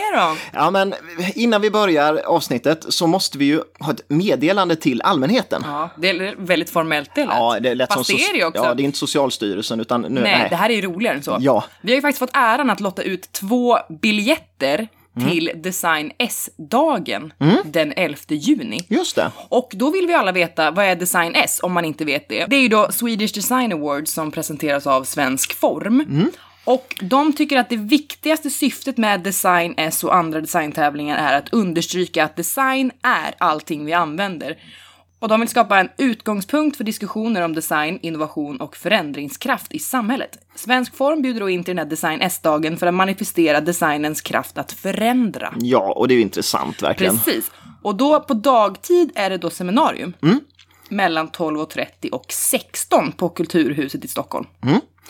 är de? Ja, men innan vi börjar avsnittet så måste vi ju ha ett meddelande till allmänheten. Ja, det är väldigt formellt det lät. Ja, det lät Fast som det är det också. Ja, det är inte Socialstyrelsen utan nu, nej, det här är ju roligare än så. Ja. Vi har ju faktiskt fått äran att lotta ut två biljetter Mm. till Design S-dagen den 11 juni. Just det. Och då vill vi alla veta, vad är Design S om man inte vet det? Det är ju då Swedish Design Awards som presenteras av Svensk Form. Och de tycker att det viktigaste syftet med Design S och andra designtävlingar är att understryka att design är allting vi använder. Och de vill skapa en utgångspunkt för diskussioner om design, innovation och förändringskraft i samhället. Svensk Form bjuder då in till den här Design S-dagen för att manifestera designens kraft att förändra. Ja, och det är ju intressant verkligen. Precis. Och då på dagtid är det då seminarium. Mellan 12.30 och 16 på Kulturhuset i Stockholm.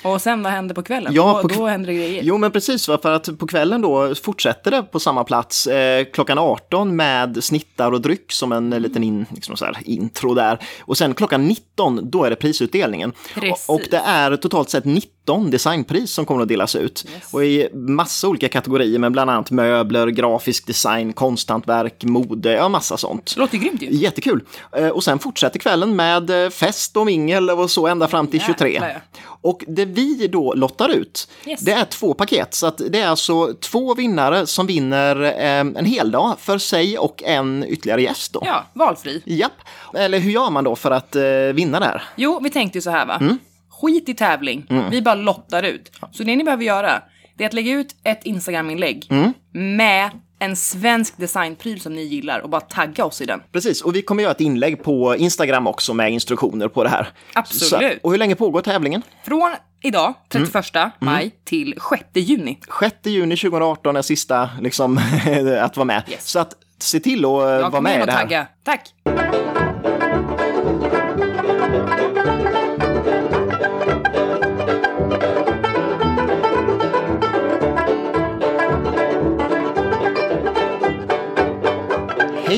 Och sen vad händer på kvällen? Ja, då, på- då händer det grejer. Jo, men precis, för att på kvällen då fortsätter det på samma plats eh, klockan 18 med snittar och dryck som en eh, liten in, liksom så här, intro där. Och sen klockan 19, då är det prisutdelningen. Precis. Och, och det är totalt sett 19 designpris som kommer att delas ut. Och i massa olika kategorier med bland annat möbler, grafisk design, konsthantverk, mode, ja massa sånt. Det låter grymt ju. Jättekul! Eh, Och sen fortsätter kvällen med eh, fest och mingel och så ända fram till 23. Jäklar, ja. Och det vi då lottar ut, Yes. det är två paket. Så att det är alltså två vinnare som vinner eh, en hel dag för sig och en ytterligare gäst då. Ja, valfri. Japp. Eller hur gör man då för att vinna det här? Jo, vi tänkte ju så här va. Mm. Skit i tävling. Vi bara lottar ut. Så det ni behöver göra, det är att lägga ut ett Instagram-inlägg Mm. med en svensk designpryl som ni gillar och bara tagga oss i den. Precis, och vi kommer göra ett inlägg på Instagram också med instruktioner på det här. Absolut. Så, och hur länge pågår tävlingen? Från idag, 31 Mm. maj, till 6 juni. 6 juni 2018 är sista liksom, att vara med. Yes. Så att se till att Jag vara kommer med in i och det här. tagga. Tack!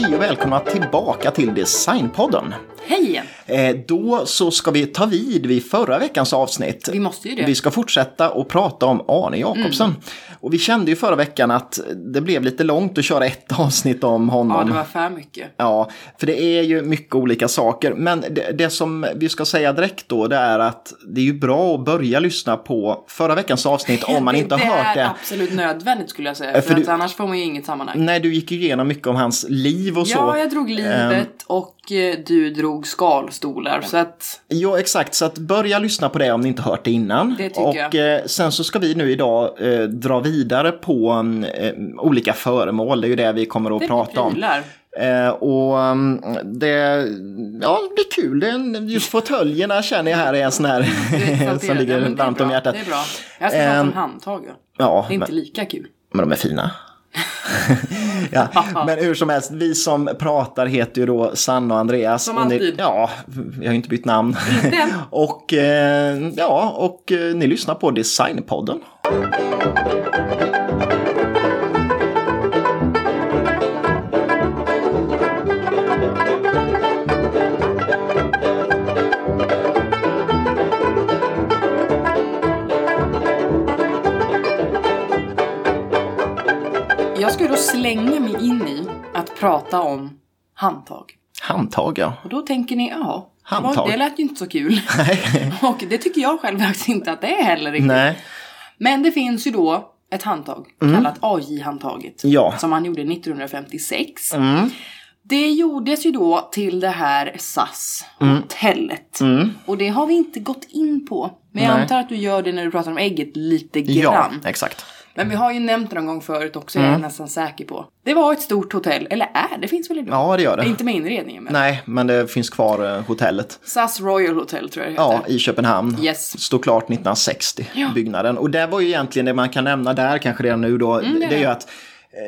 Hej och välkomna tillbaka till Designpodden. Hej igen! Eh, då så ska vi ta vid vid förra veckans avsnitt. Vi måste ju det. Vi ska fortsätta och prata om Arne Jacobsen. Mm. Och vi kände ju förra veckan att det blev lite långt att köra ett avsnitt om honom. Ja, det var för mycket. Ja, för det är ju mycket olika saker. Men det, det som vi ska säga direkt då, det är att det är ju bra att börja lyssna på förra veckans avsnitt om man inte har hört Det är det. absolut nödvändigt skulle jag säga. Eh, För, för att du- annars får man ju inget sammanhang. Nej, du gick ju igenom mycket om hans liv och så. Ja, jag drog livet och eh, du drog skalstolar. Så att Ja, exakt. Så att börja lyssna på det om ni inte hört det innan. Det och jag. Eh, sen så ska vi nu idag eh, dra vidare på eh, olika föremål. Det är ju det vi kommer att det prata om. Eh, och mm, det, ja, det kul. Är en, just fåtöljerna känner jag här är en sån här som ligger Ja, varmt om hjärtat. Det är bra. Jag ska prata Ehm, om handtag. Ja. Ja, Det är inte men, lika kul. men de är fina. ja, men hur som helst, vi som pratar heter ju då Sanna och Andreas. Som och ni, alltid. Ja, jag har ju inte bytt namn. Inte? och eh, ja, och eh, ni lyssnar på Designpodden. Jag ska ju då slänga mig in i att prata om handtag. Handtag, ja. Och då tänker ni, ja, var, Handtag. det lät ju inte så kul. och det tycker jag själv faktiskt inte att det är heller riktigt. Nej, Men det finns ju då ett handtag kallat AJ-handtaget. Mm. Ja. Mm. Som han gjorde 1956. Det gjordes ju då till det här SAS hotellet. Och det har vi inte gått in på. Men jag Mm. Nej. antar att du gör det när du pratar om ägget lite ja, grann. exakt. Men vi har ju nämnt det någon gång förut också, Mm. jag är nästan säker på. Det var ett stort hotell, eller är, det finns väl idag? Ja, det gör det. Inte med inredningen men. Nej, men det finns kvar eh, hotellet. SAS Royal Hotel tror jag det heter. Ja, i Köpenhamn. Yes. Stod klart 1960, Ja. byggnaden. Och det var ju egentligen det man kan nämna där kanske redan nu då. Mm, det är det är ju att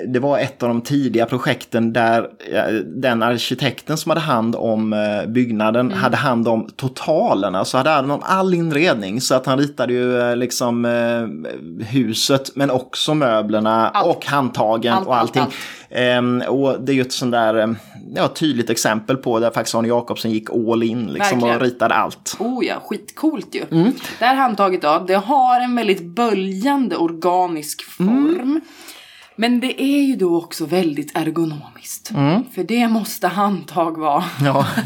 det var ett av de tidiga projekten där eh, den arkitekten som hade hand om eh, byggnaden Mm. hade hand om totalerna. Så hade han om all inredning. Så att han ritade ju eh, liksom eh, huset men också möblerna Allt. och handtagen Allt, och allt, allting. allt. Ehm, och det är ju ett sånt där eh, ja, tydligt exempel på där faktiskt Arne Jacobsen gick all in liksom, och ritade allt. Oh ja, skitcoolt ju. Mm. Det här handtaget då, det har en väldigt böljande organisk Mm. Men det är ju då också väldigt ergonomiskt. För det måste handtag vara. Ja.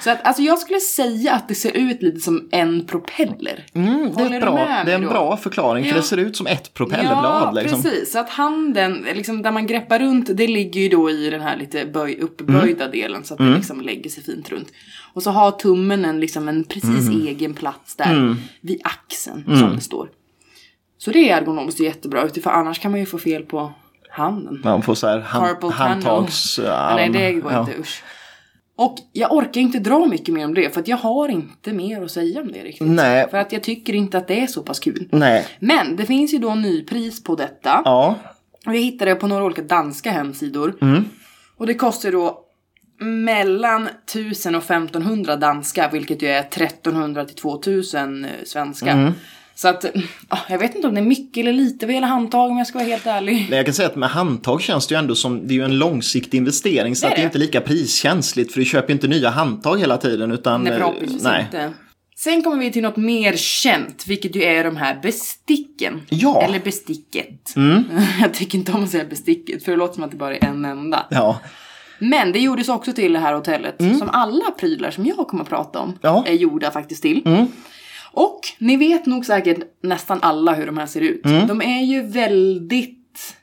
Så att, alltså jag skulle säga att det ser ut lite som en propeller. Mm, det, är bra, det är en då? bra förklaring, för Ja. det ser ut som ett propellerblad. Ja, liksom. precis. Så att handen, liksom, där man greppar runt, det ligger ju då i den här lite böj, uppböjda Mm. delen så att det liksom lägger sig fint runt. Och så har tummen en, liksom, en precis Mm. egen plats där vid axeln som det står. Så det är ergonomiskt jättebra ut, för annars kan man ju få fel på handen. Man får så här hand, Carpal tunnel. handtags... Ja, nej, det går ja. inte, usch. Och jag orkar inte dra mycket mer om det, för att jag har inte mer att säga om det riktigt. Nej. För att jag tycker inte att det är så pass kul. Nej. Men det finns ju då nypris på detta. Ja. Och jag hittade det på några olika danska hemsidor. Mm. Och det kostar då mellan 1000 och 1500 danska, vilket ju är 1300 till 2000 svenska. Mm. Så att, jag vet inte om det är mycket eller lite vad gäller handtag om jag ska vara helt ärlig. Men jag kan säga att med handtag känns det ju ändå som, det är ju en långsiktig investering så Det är att det är inte lika priskänsligt för du köper ju inte nya handtag hela tiden utan... Nej, eh, förhoppningsvis nej. inte. Sen kommer vi till något mer känt, vilket ju är de här besticken. Ja. Mm. Eller besticket. Jag tycker inte om att säga besticket, för det låter som att det bara är en enda. Ja. Men det gjordes också till det här hotellet, som alla prylar som jag kommer att prata om Mm. Ja. Mm. är gjorda faktiskt till. Och ni vet nog säkert nästan alla hur de här ser ut. Mm. De är ju väldigt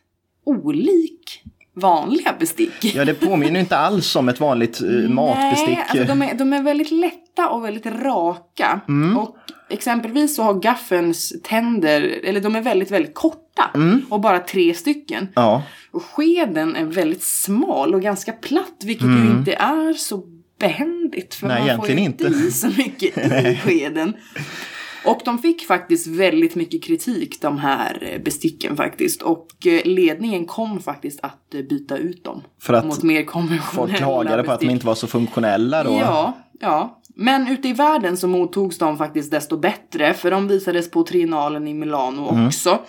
olik vanliga bestick. ja, det påminner inte alls om ett vanligt eh, matbestick. Nej, alltså de är, de är väldigt lätta och väldigt raka. Mm. Och exempelvis så har gaffelns tänder, eller de är väldigt, väldigt korta. Mm. Och bara tre stycken. Ja. Och skeden är väldigt smal och ganska platt, vilket ju inte är så behändigt. För Mm. Nej, man får ju inte i så mycket i skeden. Och de fick faktiskt väldigt mycket kritik, de här eh, besticken faktiskt. Och eh, ledningen kom faktiskt att eh, byta ut dem. För att mot mer konventionella Folk klagade på att de inte var så funktionella då. Ja, ja. Men ute i världen så mottogs de faktiskt desto bättre. För de visades på triennalen i Milano Mm. också.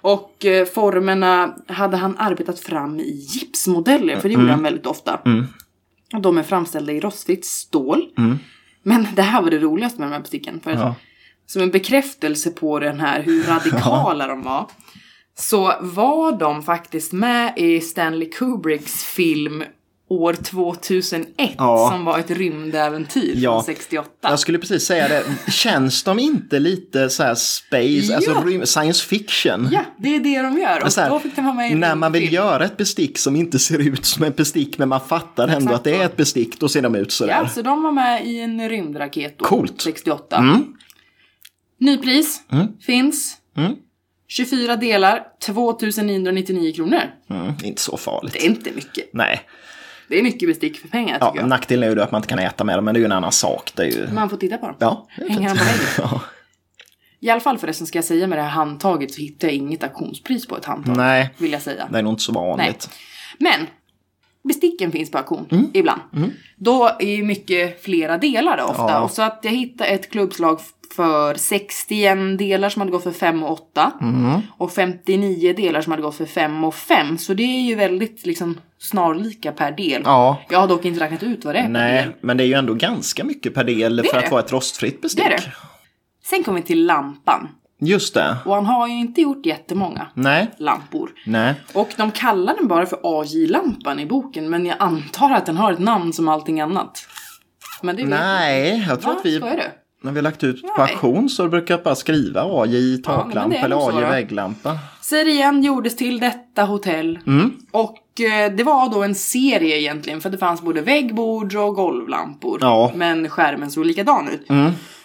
Och formerna hade han arbetat fram i gipsmodeller, för det Mm. gjorde han väldigt ofta. Och de är framställda i rostfritt stål. Men det här var det roligaste med de här besticken. För att, Mm. Ja. Som en bekräftelse på den här, hur radikala de var. Så var de faktiskt med i Stanley Kubricks film år 2001 Ja. som var ett rymdäventyr Ja. från 68. Jag skulle precis säga det. Känns de inte lite så här space, Ja. alltså rym- science fiction? Ja, det är det de gör. Och Så här, då fick de vara med när man vill film. göra ett bestick som inte ser ut som ett bestick men man fattar ändå Exakt att det så. är ett bestick, då ser de ut sådär. Ja, så de var med i en rymdraket då, Coolt. 68. Mm. Nypris finns. Mm. 24 delar, 2999 kronor. Mm, inte så farligt. Det är inte mycket. Nej, Det är mycket bestick för pengar tycker ja, jag. nackdelen är ju då att man inte kan äta med dem, men det är ju en annan sak. Det är ju... Man får titta på dem. Ja, fint. dem på väggen. ja. I alla fall förresten ska jag säga med det här handtaget så hittar jag inget auktionspris på ett handtag. Nej, Vill jag säga. det är nog inte så vanligt. Men besticken finns på auktion Mm. ibland. Då är ju mycket flera delar då, ofta. Ja. Så att jag hittade ett klubbslag för 61 delar som hade gått för 5 och 8. Mm. Och 59 delar som hade gått för 5 och 5. Så det är ju väldigt liksom snarlika per del. Ja. Jag har dock inte räknat ut vad det är per Nej, del. men det är ju ändå ganska mycket per del för är att det. vara ett rostfritt bestick. Det är det. Sen kommer vi till lampan. Just det. Och han har ju inte gjort jättemånga Nej, lampor. nej. Och de kallar den bara för AJ-lampan i boken, men jag antar att den har ett namn som allting annat. Men det Nej, jag tror Va? att vi, Så är det. När vi har lagt ut på auktion så brukar jag bara skriva AJ Ja, taklampa är eller AJ vägglampa. Serien gjordes till detta hotell. Mm. Och eh, det var då en serie egentligen, för det fanns både väggbords och golvlampor. Ja. Mm. Men skärmen såg likadan ut.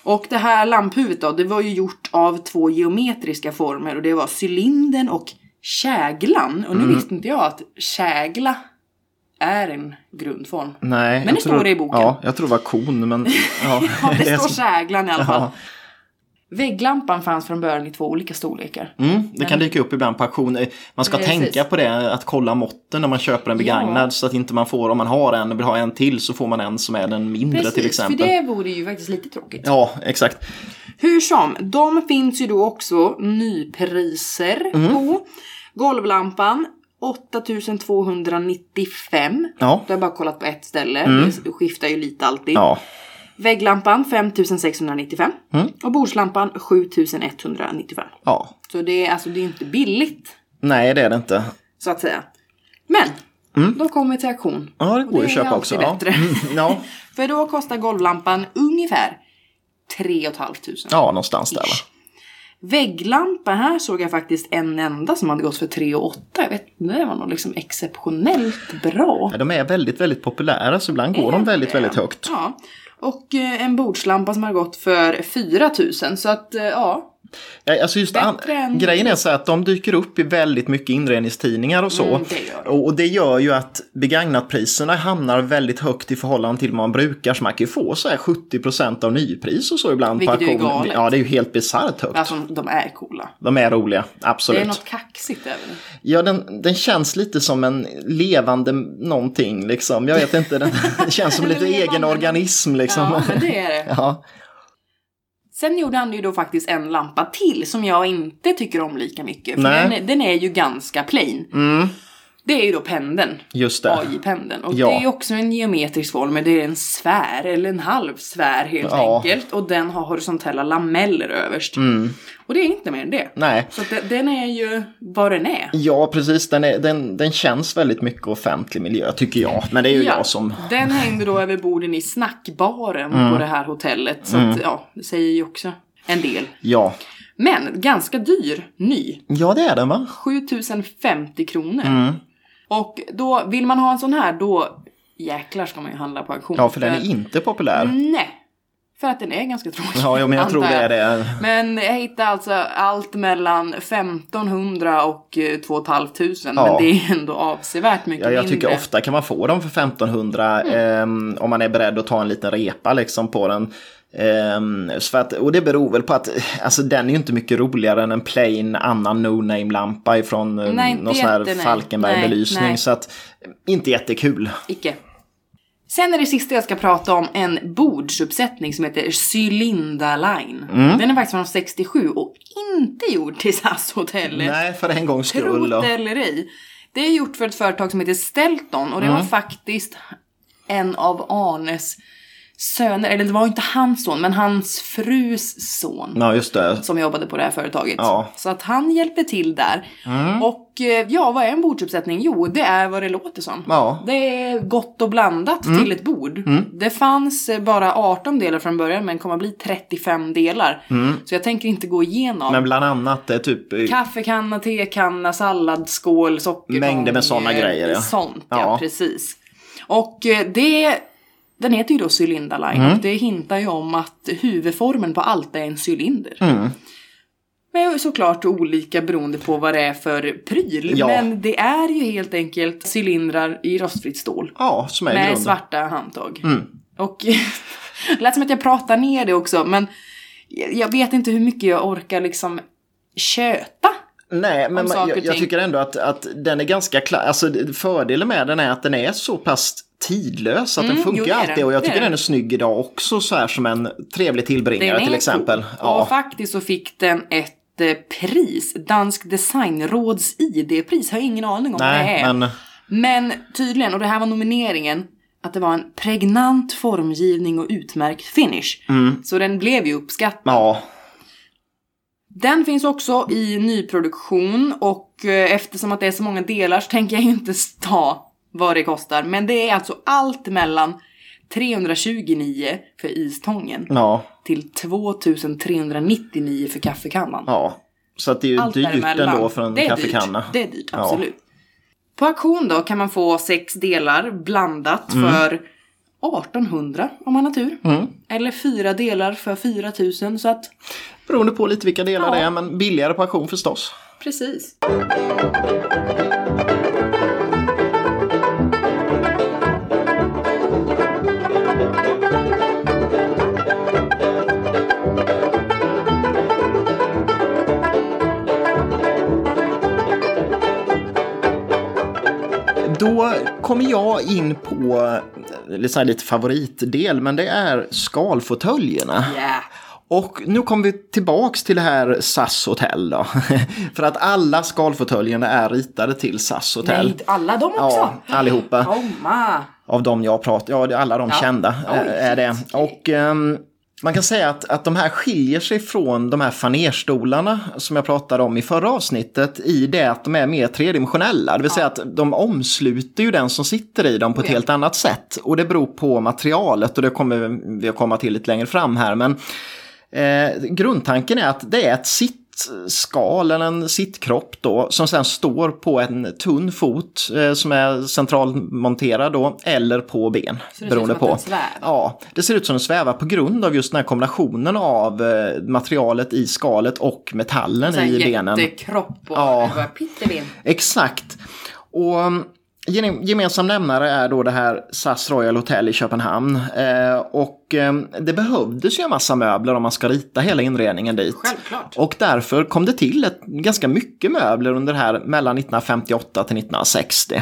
Och det här lamphuvudet då, det var ju gjort av två geometriska former och det var cylindern och käglan. Och nu Mm. visste inte jag att kägla är en grundform. Nej, Men det tror, står det i boken. Ja, jag tror det var kon, men... Ja, Ja, det står käglan i alla fall. Ja. Vägglampan fanns från början i två olika storlekar. Mm, det kan dyka upp ibland på auktion. Man ska Precis. tänka på det, att kolla måtten när man köper en begagnad. Ja. Så att inte man får, om man har en och vill ha en till, så får man en som är den mindre till exempel. för det vore ju faktiskt lite tråkigt. Ja, exakt. Hur som, de finns ju då också nypriser Mm. på. Golvlampan 8295. Ja. Då har jag bara kollat på ett ställe. Det skiftar ju lite alltid. Ja, Vägglampan 5695. Och bordslampan 7195. ja. Så det är alltså det är inte billigt. Nej, det är det inte. så att säga. Men, då kommer vi till auktion. Mm. Ja, det går ju att köpa också. Ja. Bättre. Mm, ja. För då kostar golvlampan ungefär 3 500. ja, någonstans där va. Vägglampa, här såg jag faktiskt en enda som hade gått för 3 8. Jag vet inte, det var nog liksom exceptionellt bra. Ja, de är väldigt, väldigt populära så ibland går de väldigt, väldigt högt. Ja. Och eh, en bordslampa som har gått för 4 000. Så att, eh, ja. Alltså just an- än- Grejen är så att de dyker upp i väldigt mycket inredningstidningar och så. Mm, det och, och det gör ju att begagnatpriserna hamnar väldigt högt i förhållande till vad man brukar. Så man kan ju få så här 70% av nypris och så ibland Vilket på är ju auktion. galet. Ja, det är ju helt bisarrt högt. Alltså, de är coola. De är roliga, Det absolut. är något kaxigt över det. Ja, den, den känns lite som en levande någonting liksom. Jag vet inte, den, känns som lite egen organism liksom. Ja, men det är det. Ja. Sen gjorde han ju då faktiskt en lampa till som jag inte tycker om lika mycket. För den, är- den är ju ganska plain. Mm, Det är ju då pendeln. just det. AI-pendeln. Och Ja. det är ju också en geometrisk form, men det är en sfär, eller en halv sfär helt Ja. enkelt. Och den har horisontella lameller överst. Mm. Och det är inte mer än det. Nej. Så det, den är ju vad den är. Ja, precis. Den, är, den, den känns väldigt mycket offentlig miljö tycker jag. Men det är ju jag som... Den hängde då över borden i snackbaren Mm. på det här hotellet. Så att, ja, det säger ju också en del. Ja. Men ganska dyr, ny. Ja, det är den va? 7050 kronor. Mm. Och då, vill man ha en sån här då jäklar ska man ju handla på auktion. Ja, för den är inte populär. Nej. För att den är ganska tråkig. Ja, men jag tror det är det. Men jag hittade alltså allt mellan 1500 och eh, 2 500. Ja. Men det är ändå avsevärt mycket Ja, jag mindre. tycker ofta kan man få dem för 1500 ehm, om man är beredd att ta en liten repa liksom på den. Ehm, så att, och det beror väl på att alltså, den är ju inte mycket roligare än en plain annan no-name-lampa ifrån eh, Nej, någon sån här. Falkenberg-belysning. Så att, inte jättekul. Icke. Sen är det sista jag ska prata om en bordsuppsättning som heter Cylinda Line. Mm. Den är faktiskt från 67 och inte gjord till SAS-hotellet. Nej, för en gångs skull. det eller ej. Det är gjort för ett företag som heter Stelton och det Mm. var faktiskt en av Arnes söner, eller det var inte hans son, men hans frus son. Ja, just det. Som jobbade på det här företaget. Ja. Mm. Så att han hjälpte till där. Och eh, ja, vad är en bordsuppsättning? Jo, det är vad det låter som. Ja. Mm. Det är gott och blandat till ett bord. Det fanns eh, bara 18 delar från början men kommer att bli 35 delar. Så jag tänker inte gå igenom. Mm. Men bland annat det är typ... eh, Kaffekanna, tekanna, salladsskål, socker. Mängder med såna grejer, ja. Sånt, ja, Ja. precis. Och eh, det, den heter ju då Cylinda Line Mm. och det hintar ju om att huvudformen på allt är en cylinder. Mm. Men såklart olika beroende på vad det är för pryl. Ja. Men det är ju helt enkelt cylindrar i rostfritt stål. Ja, som är Med grunden. svarta handtag. Mm. Och det lät som att jag pratar ner det också men jag vet inte hur mycket jag orkar liksom köta. Nej, men man, jag, jag tycker ändå att, att den är ganska klar. Alltså fördelen med den är att den är så pass tidlös att den Mm, jo, funkar är alltid. den. Och jag tycker den den. är snygg idag också så här som en trevlig tillbringare till exempel. Ja. Och faktiskt så fick den ett eh, pris. Dansk designråds ID-pris. Har jag ingen aning om vad det Nej, är. men Men tydligen, och det här var nomineringen, att det var en pregnant formgivning och utmärkt finish. Så den blev ju uppskattad. ja. Den finns också i nyproduktion och eh, eftersom att det är så många delar så tänker jag inte ta vad det kostar. Men det är alltså allt mellan 329 för istången Ja, till 2399 för kaffekannan. ja. Så att det är ju Allt dyrt däremellan. ändå för en det kaffekanna. Dyrt. Det är dyrt, Ja. absolut. På auktion då kan man få sex delar blandat Mm. för 1800 om man har tur. Eller fyra delar för 4000 så att Beroende på lite vilka delar Ja. det är, men billigare auktion förstås. precis. Då kommer jag in på eh, lite favoritdel, men det är skalfåtöljerna. Yeah. Och nu kommer vi tillbaks till det här SAS hotell då. För att alla skalfåtöljerna är ritade till SAS hotell. Nej, alla de också? Ja, allihopa. Komma! Av de jag pratar, ja alla de Ja. kända Oj, eh, är det. Och ehm, man kan säga att, att de här skiljer sig från de här fanerstolarna som jag pratade om i förra avsnittet i det att de är mer tredimensionella. Det vill säga att de omsluter ju den som sitter i dem på ett Ja. helt annat sätt. Och det beror på materialet och det kommer vi att komma till lite längre fram här. Men eh, grundtanken är att det är ett sittskal eller en sittkropp då som sen står på en tunn fot eh, som är centralmonterad då eller på ben. Så det ser beroende ut som på. att den? Ja, det ser ut som den svävar på grund av just den här kombinationen av eh, materialet i skalet och metallen här i benen. Jättekropp och Ja. pitteben. Exakt. Och gene- gemensam nämnare är då det här SAS Royal Hotel i Köpenhamn. Eh, och eh, det behövdes ju en massa möbler om man ska rita hela inredningen dit. Självklart. Och därför kom det till ett, ganska mycket möbler under här mellan 1958 till 1960.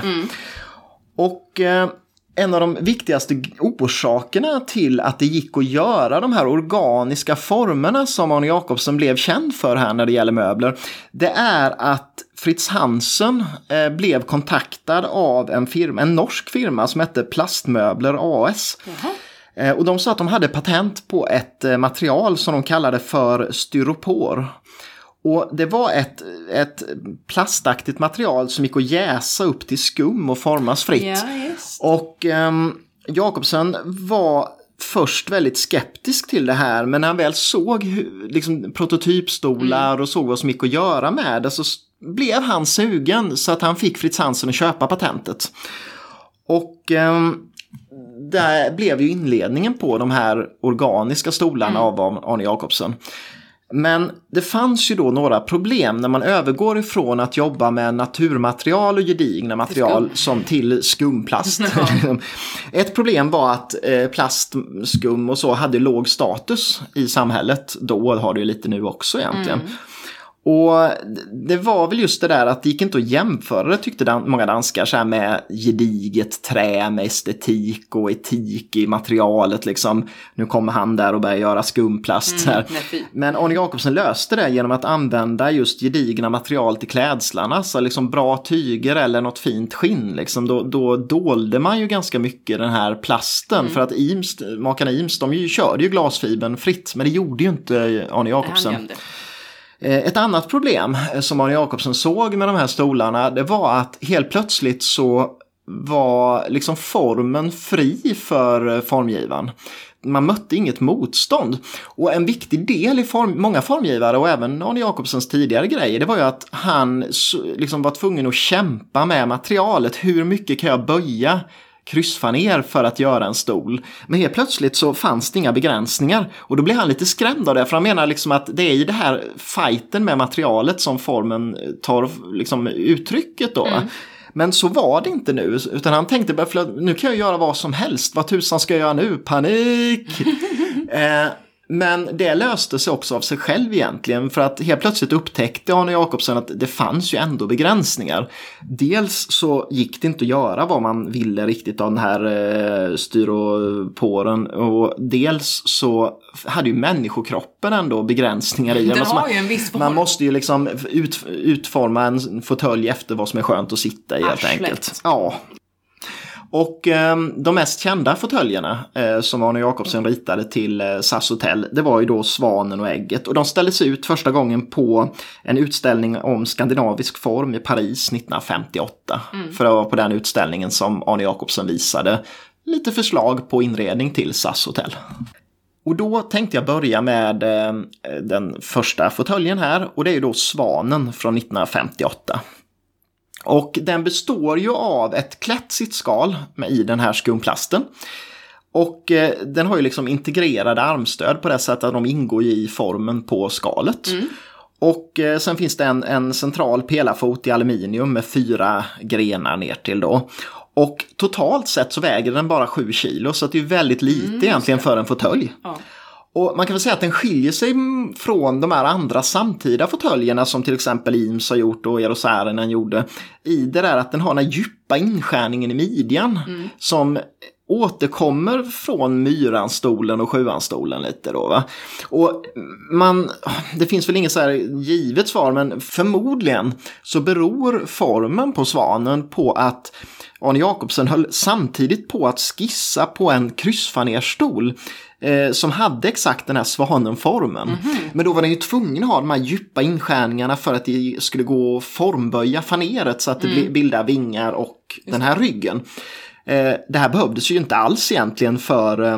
Och eh, en av de viktigaste orsakerna till att det gick att göra de här organiska formerna som Arne Jacobsen blev känd för här när det gäller möbler, det är att Fritz Hansen eh, blev kontaktad av en, firma, en norsk firma som hette Plastmöbler AS. Eh, Och de sa att de hade patent på ett eh, material som de kallade för styropor. Och det var ett, ett plastaktigt material som gick att jäsa upp till skum och formas fritt. Ja. Och ehm, Jakobsen var först väldigt skeptisk till det här men när han väl såg hur, liksom, prototypstolar och såg vad som gick att göra med det så blev han sugen så att han fick Fritz Hansen att köpa patentet. Och ehm, det blev ju inledningen på de här organiska stolarna av Arne Jacobsen. Men det fanns ju då några problem när man övergår ifrån att jobba med naturmaterial och gedigna material som till skumplast. Ett problem var att eh, plast, skum och så hade låg status i samhället. Då har det ju lite nu också egentligen. Och det var väl just det där att det gick inte att jämföra det tyckte dan många danskar så här med gediget trä med estetik och etik i materialet liksom. Nu kommer han där och börjar göra skumplast. fy. Men Arne Jacobsen löste det genom att använda just gedigna material till klädslarna. Så liksom bra tyger eller något fint skinn. Liksom. Då, då dolde man ju ganska mycket den här plasten. För att Imst, makarna Imst, de ju, körde ju glasfibern fritt. Men det gjorde ju inte Arne Jacobsen. Eh, ett annat problem eh, som Arne Jacobsen såg med de här stolarna det var att helt plötsligt så var liksom formen fri för eh, formgivaren. Man mötte inget motstånd. Och en viktig del i form, många formgivare och även Arne Jacobsens tidigare grejer det var ju att han liksom var tvungen att kämpa med materialet. Hur mycket kan jag böja kryssfaner för att göra en stol. Men helt plötsligt så fanns det inga begränsningar och då blev han lite skrämd av det för han menar liksom att det är i det här fighten med materialet som formen tar liksom uttrycket då. Men så var det inte nu, utan han tänkte bara, "Förlåt, nu kan jag göra vad som helst, vad tusan ska jag göra nu? Panik! eh, men det löste sig också av sig själv egentligen för att helt plötsligt upptäckte Arne Jacobsen att det fanns ju ändå begränsningar. Dels så gick det inte att göra vad man ville riktigt av den här eh, styroporen och dels så hade ju människokroppen ändå begränsningar i den. Alltså har man- ju en viss form. Man måste ju liksom ut, utforma en fåtölj efter vad som är skönt att sitta i helt Arslet. enkelt. Ja. Och eh, de mest kända fåtöljerna eh, som Arne Jacobsen ritade till eh, SAS Hotel, det var ju då Svanen och ägget. Och de ställdes ut första gången på en utställning om skandinavisk form i Paris 1958. För det var på den utställningen som Arne Jacobsen visade lite förslag på inredning till SAS Hotel. Och då tänkte jag börja med eh, den första fåtöljen här och det är ju då Svanen från 1958. Och den består ju av ett klätt sittskal med i den här skumplasten. Och eh, den har ju liksom integrerade armstöd på det sättet att de ingår i formen på skalet. Och eh, sen finns det en, en central pelarfot i aluminium med fyra grenar ner till då. Och totalt sett så väger den bara 7 kilo så det är väldigt lite egentligen för en fåtölj. Ja. Och man kan väl säga att den skiljer sig mm, från de här andra samtida fåtöljerna som till exempel Eames har gjort och Eero Saarinen gjorde. I det där att den har den här djupa inskärningen i midjan som återkommer från Myranstolen och Sjuanstolen lite då. Va? Och man, det finns väl inget så här givet svar men förmodligen så beror formen på svanen på att Arne Jacobsen höll samtidigt på att skissa på en kryssfanerstol eh, som hade exakt den här svanenformen. Mm -hmm. Men då var den ju tvungen att ha de här djupa inskärningarna för att det skulle gå att formböja faneret så att det mm. bildar vingar och Just den här ryggen. Eh, det här behövdes ju inte alls egentligen för eh,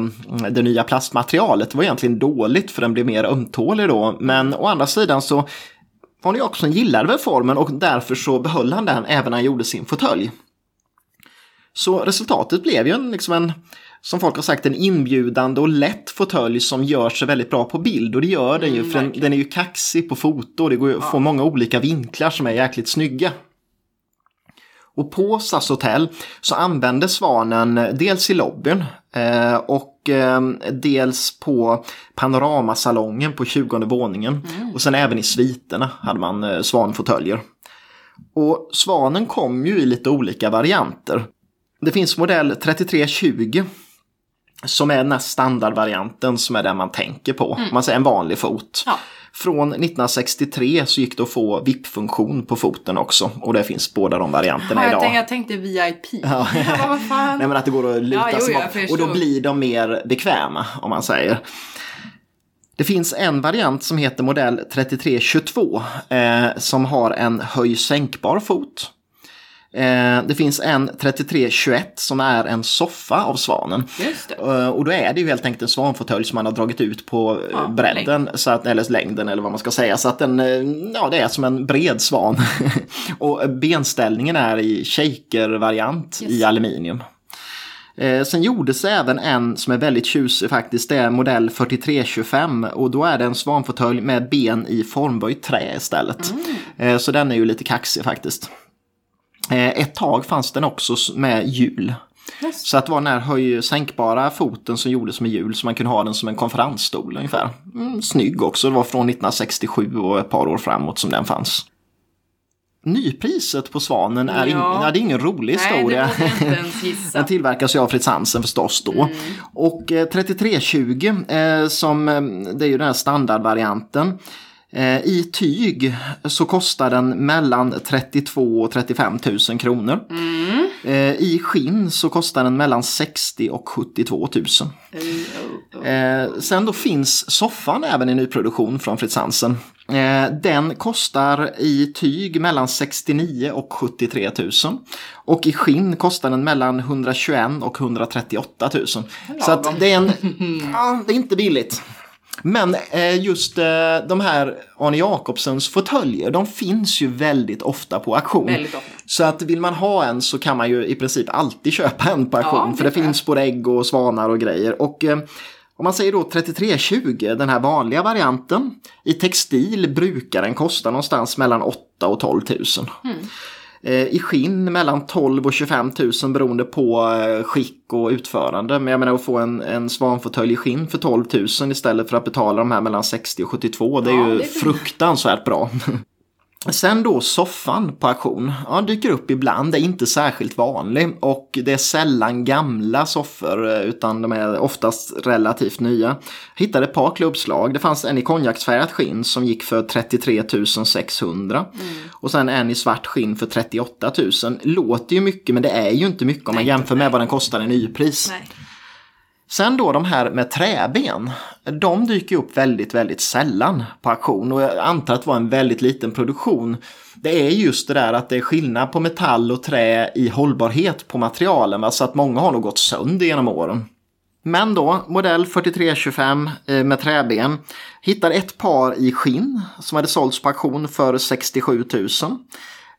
det nya plastmaterialet. Det var egentligen dåligt för den blev mer ömtålig då. Men å andra sidan så Arne Jacobsson gillade väl formen och därför så behöll han den även när han gjorde sin fåtölj. Så resultatet blev ju en, liksom en, som folk har sagt, en inbjudande och lätt fåtölj som gör sig väldigt bra på bild. Och det gör den ju, mm, för den, den, är ju kaxig på foto. Det går ju att ja. få många olika vinklar som är jäkligt snygga. Och på SAS hotell så använde Svanen dels i lobbyn eh, och eh, dels på panoramasalongen på 20 våningen. Mm. Och sen även i sviterna hade man eh, svanfåtöljer. Och Svanen kom ju i lite olika varianter. Det finns modell 3320 som är den här standardvarianten som är den man tänker på. Mm. Man säger en vanlig fot. Ja. Från 1963 så gick det att få VIP-funktion på foten också. Och det finns båda de varianterna ja, jag idag. Tänkte, jag tänkte VIP. Ja. ja vad fan. Nej men att det går att luta ja, sig bak. Och då blir de mer bekväma om man säger. Det finns en variant som heter modell 3322 eh, som har en höj-sänkbar fot. Eh, det finns en 3321 som är en soffa av svanen. Eh, och då är det ju helt enkelt en svanfåtölj som man har dragit ut på eh, ja, bredden, så att, eller längden eller vad man ska säga. Så att den, ja det är som en bred svan. och benställningen är i shaker-variant i aluminium. Eh, sen gjordes även en som är väldigt tjusig faktiskt. Det är modell 4325 och då är det en svanfåtölj med ben i formböjt trä istället. Mm. Eh, så den är ju lite kaxig faktiskt. Eh, ett tag fanns den också med hjul. Yes. Så att det var den här höj sänkbara foten som gjordes med hjul så man kunde ha den som en konferensstol ungefär. Mm, snygg också, det var från 1967 och ett par år framåt som den fanns. Nypriset på Svanen är, ja. in, det är ingen rolig historia. Nej, den tillverkas ju av Fritz Hansen förstås då. Mm. Och eh, 3320 eh, som eh, det är ju den här standardvarianten. Eh, I tyg så kostar den mellan 32 och 35 000 kronor. Mm. Eh, I skinn så kostar den mellan 60 och 72 000. Mm. Sen då finns soffan även i nyproduktion från Fritz Hansen. Den kostar i tyg mellan 69 och 73 000. Och i skinn kostar den mellan 121 och 138 000. Så att det är en, ja, det är inte billigt. Men eh, just eh, de här Arne Jacobsens fåtöljer, de finns ju väldigt ofta på auktion. Ofta. Så att vill man ha en så kan man ju i princip alltid köpa en på auktion. Ja, för det finns både ägg och svanar och grejer. Och eh, om man säger då 3320, den här vanliga varianten. I textil brukar den kosta någonstans mellan 8 och 12 000. Mm. Eh, i skinn mellan 12 och 25 000 beroende på eh, skick och utförande. Men jag menar att få en, en svanfåtölj i skinn för 12 000 istället för att betala de här mellan 60 och 72. Det är ja, ju det är fruktansvärt bra. Sen då soffan på auktion. Ja, dyker upp ibland, det är inte särskilt vanlig och det är sällan gamla soffor eh, utan de är oftast relativt nya. Jag hittade ett par klubbslag. Det fanns en i konjaksfärgat skinn som gick för 33 600 mm. och sen en i svart skinn för 38 000. Låter ju mycket men det är ju inte mycket om man jämför med vad den kostar i nypris. Nej. Sen då de här med träben, de dyker upp väldigt, väldigt sällan på auktion och jag antar att det var en väldigt liten produktion. Det är just det där att det är skillnad på metall och trä i hållbarhet på materialen, så att många har nog gått sönder genom åren. Men då, modell 4325 eh, med träben, hittar ett par i skinn som hade sålts på auktion för 67 000.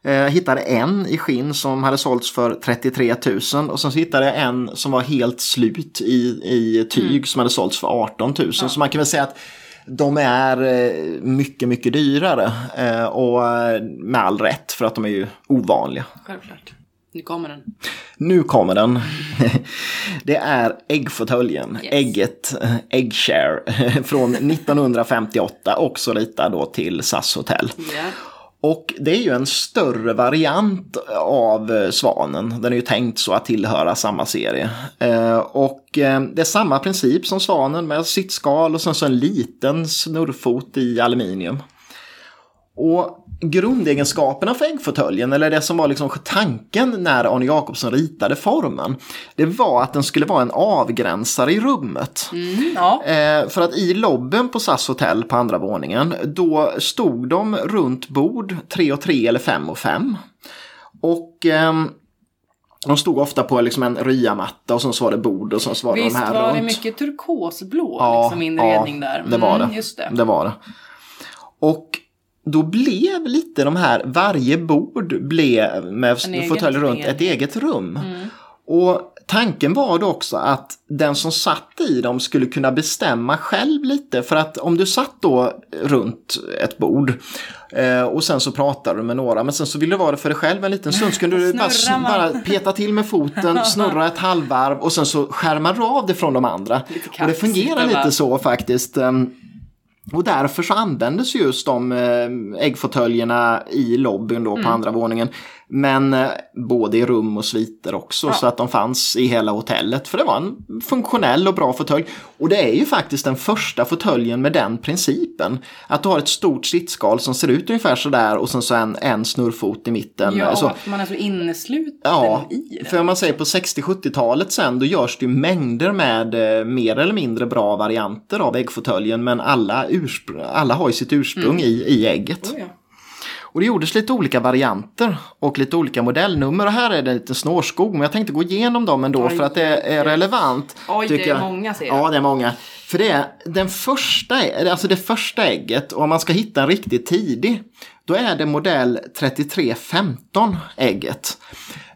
Jag eh, hittade en i skinn som hade sålts för 33 000 och sen så hittade jag en som var helt slut i, i tyg mm. som hade sålts för 18 000. Ja. Så man kan väl säga att de är eh, mycket, mycket dyrare eh, och med all rätt för att de är ju ovanliga. Självklart. Nu kommer den. Nu kommer den. Det är äggfåtöljen, yes. ägget, Eggshare från 1958, också ritad då till SAS Hotel. Yeah. Och det är ju en större variant av eh, Svanen. Den är ju tänkt så att tillhöra samma serie. Eh, och eh, det är samma princip som Svanen med sitt skal och sen så en liten snurrfot i aluminium. Och grundegenskaperna för äggfåtöljen, eller det som var liksom tanken när Arne Jacobsson ritade formen, det var att den skulle vara en avgränsare i rummet. Mm, ja. Eh, för att i lobbyn på SAS hotell på andra våningen, då stod de runt bord, tre och tre eller fem och fem. Och ehm, de stod ofta på liksom en ryamatta och så var det bord och så var det Visst de här var runt. det mycket turkosblå Ja, liksom, inredning ja, där? det var Mm, det. Just det. Det var det. Och då blev lite de här, varje bord blev med fåtölj runt ett eget rum. Mm. Och tanken var då också att den som satt i dem skulle kunna bestämma själv lite. För att om du satt då runt ett bord eh, och sen så pratade du med några men sen så ville du vara det för dig själv en liten stund. Så kunde du bara, bara peta till med foten, snurra ett halvvarv och sen så skärmar du av det från de andra. Och det fungerar lite så faktiskt. Och därför så användes just de eh, äggfåtöljerna i lobbyn då på Mm. andra våningen. Men eh, både i rum och sviter också Ja. så att de fanns i hela hotellet. För det var en funktionell och bra fåtölj. Och det är ju faktiskt den första fåtöljen med den principen. Att du har ett stort sittskal som ser ut ungefär sådär och sen så en, en snurrfot i mitten. Ja, så, att man är så innesluten Ja, i det. för om man säger på 60-70-talet sen då görs det ju mängder med eh, mer eller mindre bra varianter av äggfåtöljen men alla, alla har ju sitt ursprung i, i ägget. Oh, ja. Och det gjordes lite olika varianter och lite olika modellnummer och här är det en liten snårskog men jag tänkte gå igenom dem ändå Oj, för att det är relevant. Oj, det är jag. många, ser jag. Ja, det är många. För det är den första, alltså det första ägget och om man ska hitta en riktigt tidig då är det modell 3315 ägget.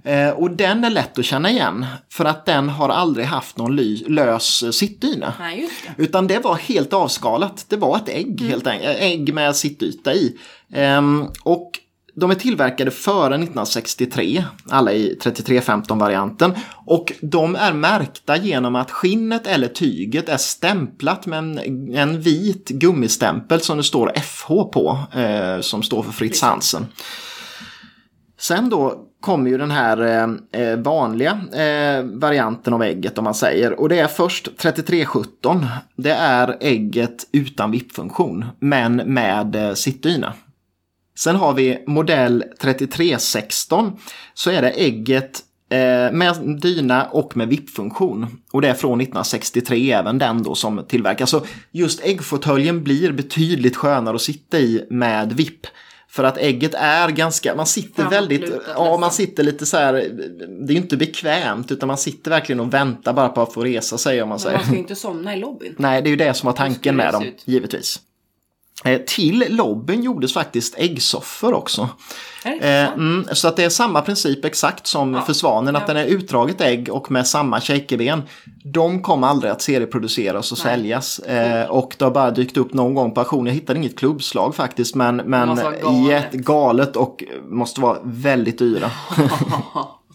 Eh, och den är lätt att känna igen för att den har aldrig haft någon lös sittdyna. Nej, det. Utan det var helt avskalat. Det var ett ägg helt enkelt. Ägg med sittyta i. Ehm, och de är tillverkade före 1963, alla i 3315-varianten. Och de är märkta genom att skinnet eller tyget är stämplat med en, en vit gummistämpel som det står FH på, eh, som står för Fritz Hansen. Sen då kommer ju den här eh, eh, vanliga eh, varianten av ägget om man säger. Och det är först 3317. Det är ägget utan vippfunktion men med eh, sittdyna. Sen har vi modell 3316 så är det ägget eh, med dyna och med vippfunktion. Och det är från 1963 även den då som tillverkas. Så just äggfåtöljen blir betydligt skönare att sitta i med vipp. För att ägget är ganska, man sitter väldigt, ja man sitter lite så här, det är ju inte bekvämt utan man sitter verkligen och väntar bara på att få resa sig om man Men säger. man ska ju inte somna i lobbyn. Nej, det är ju det som var tanken med dem, ut? givetvis. Eh, till lobbyn gjordes faktiskt äggsoffor också. Eh, mm, så att det är samma princip exakt som Ja. för svanen, att Ja. den är utdraget ägg och med samma shakerben. De kommer aldrig att serieproduceras och Nej. säljas. Eh, och det har bara dykt upp någon gång på auktion. Jag hittade inget klubbslag faktiskt, men, men galet. galet och måste vara väldigt dyra.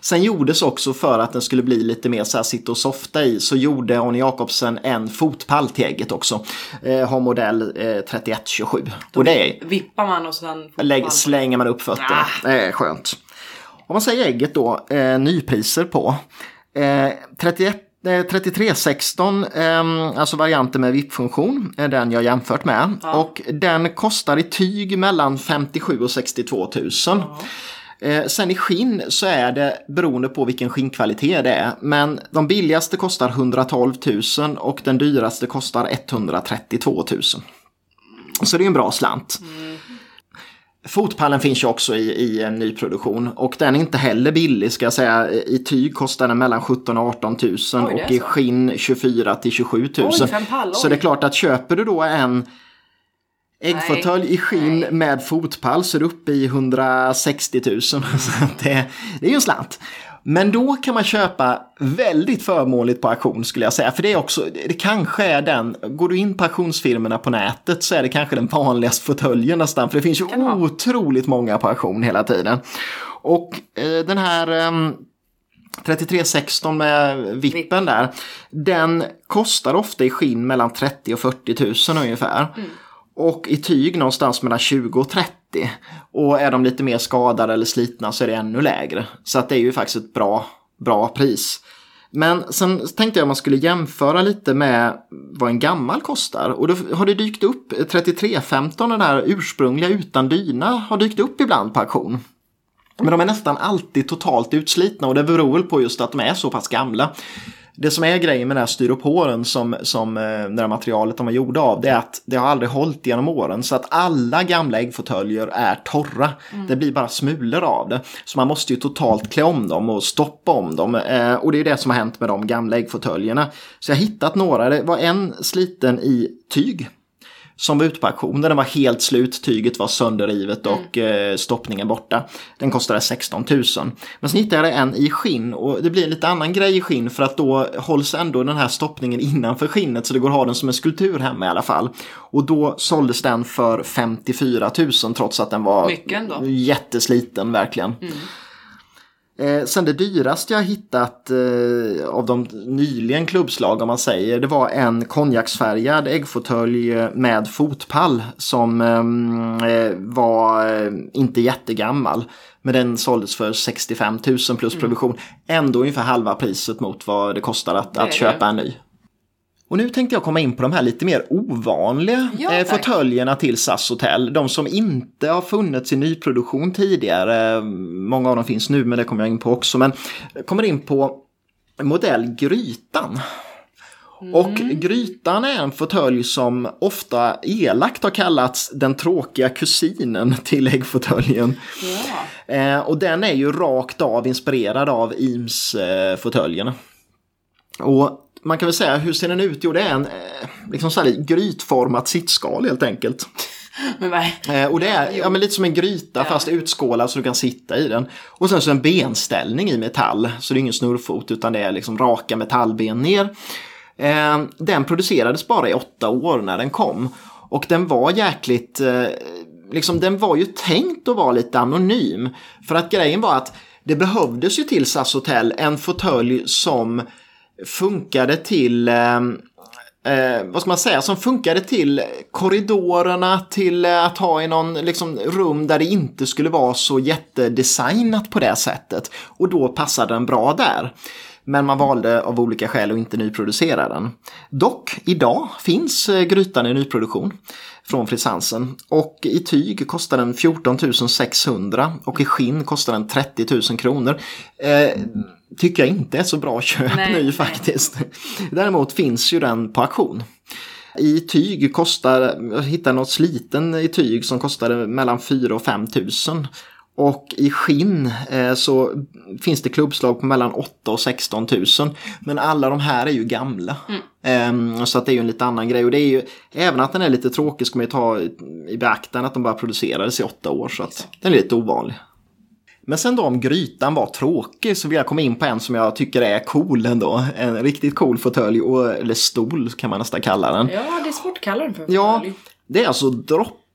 Sen gjordes också för att den skulle bli lite mer så här sitta och softa i så gjorde Arne Jacobsen en fotpall till ägget också. Eh, har modell eh, 3127. Och det är Vippar man och sen... lägg, slänger man upp fötterna. Ah. Är skönt. Om man säger ägget då, eh, nypriser på. Eh, 31 eh, 3316, eh, alltså varianten med vippfunktion, är den jag jämfört med. Och den kostar i tyg mellan 57 och 62 000. Eh, sen i skinn så är det beroende på vilken skinnkvalitet det är. Men de billigaste kostar 112 000 och den dyraste kostar 132 000. Så det är en bra slant. Fotpallen finns ju också i, i en nyproduktion och den är inte heller billig ska jag säga. I tyg kostar den mellan 17 och 18 000 Oj, och i skinn 24 till 27 000. Oj, pall, så det är klart att köper du då en äggfåtölj i skinn nej. med fotpall så är uppe i 160 000. Så att det, det är ju en slant. Men då kan man köpa väldigt förmånligt på auktion skulle jag säga. För det är också, det kanske är den, går du in på auktionsfirmorna på nätet så är det kanske den vanligaste fåtöljen nästan. För det finns ju Kan otroligt många på auktion hela tiden. Och eh, den här ehm, 3316 med vippen där, den kostar ofta i skinn mellan 30 och 40 000 ungefär. Mm. Och i tyg någonstans mellan 20 och 30. Och är de lite mer skadade eller slitna så är det ännu lägre. Så att det är ju faktiskt ett bra, bra pris. Men sen tänkte jag om man skulle jämföra lite med vad en gammal kostar. Och då har det dykt upp 3315, den här ursprungliga utan dyna, har dykt upp ibland på auktion. Men de är nästan alltid totalt utslitna och det beror väl på just att de är så pass gamla. Det som är grejen med den här styroporen som, som eh, det här materialet de är gjorda av det är att det har aldrig hållit genom åren så att alla gamla äggfåtöljer är torra. Mm. Det blir bara smulor av det. Så man måste ju totalt klä om dem och stoppa om dem. Eh, och det är det som har hänt med de gamla äggfåtöljerna. Så jag har hittat några, det var en sliten i tyg som var ute på auktion. Den var helt slut, tyget var sönderrivet och mm. stoppningen borta. Den kostade 16 000. Men sen hittade jag en i skinn och det blir en lite annan grej i skinn för att då hålls ändå den här stoppningen innanför skinnet så det går att ha den som en skulptur hemma i alla fall. Och då såldes den för 54 000 trots att den var jättesliten verkligen. Mm. Eh, sen det dyraste jag hittat eh, av de nyligen klubbslag om man säger det var en konjaksfärgad äggfåtölj med fotpall som ehm, eh, var eh, inte jättegammal. Men den såldes för 65 000 plus mm. provision. Ändå ungefär halva priset mot vad det kostar att, att köpa en ny. Och nu tänkte jag komma in på de här lite mer ovanliga ja, eh, fåtöljerna till SAS Hotel. De som inte har funnits i nyproduktion tidigare. Många av dem finns nu men det kommer jag in på också. Men jag kommer in på modell Grytan. Mm. Och Grytan är en fåtölj som ofta elakt har kallats den tråkiga kusinen till äggfåtöljen. Ja. Eh, och den är ju rakt av inspirerad av Eames-fåtöljerna. Eh, och man kan väl säga, hur ser den ut? Jo, det är en eh, liksom så här, grytformat sittskal helt enkelt. Eh, och det är ja, men lite som en gryta ja. fast utskålad så du kan sitta i den. Och sen så en benställning i metall, så det är ingen snurrfot utan det är liksom raka metallben ner. Eh, den producerades bara i åtta år när den kom. Och den var jäkligt, liksom den var ju tänkt att vara lite anonym. För att grejen var att det behövdes ju till SAS Hotel en fåtölj som funkade till eh, eh, vad ska man säga, som funkade till korridorerna, till eh, att ha i någon liksom, rum där det inte skulle vara så jättedesignat på det sättet. Och då passade den bra där. Men man valde av olika skäl att inte nyproducera den. Dock, idag finns eh, grytan i nyproduktion från Frisansen. Och i tyg kostar den 14 600 och i skinn kostar den 30 000 kronor. Eh, tycker jag inte är så bra köp nej, nu faktiskt. Däremot finns ju den på auktion. I tyg kostar, jag hittade något sliten i tyg som kostade mellan 4 och 5 tusen. Och i skinn eh, så finns det klubbslag på mellan 8 och 16 tusen. Men alla de här är ju gamla. Mm. Eh, så att det är ju en lite annan grej. Och det är ju, även att den är lite tråkig ska man ju ta i beaktande att de bara producerades i åtta år. Så att den är lite ovanlig. Men sen då om grytan var tråkig så vill jag komma in på en som jag tycker är cool ändå. En riktigt cool fåtölj, eller stol kan man nästan kalla den. Ja, det är svårt att kalla den för fåtölj. Ja, det är alltså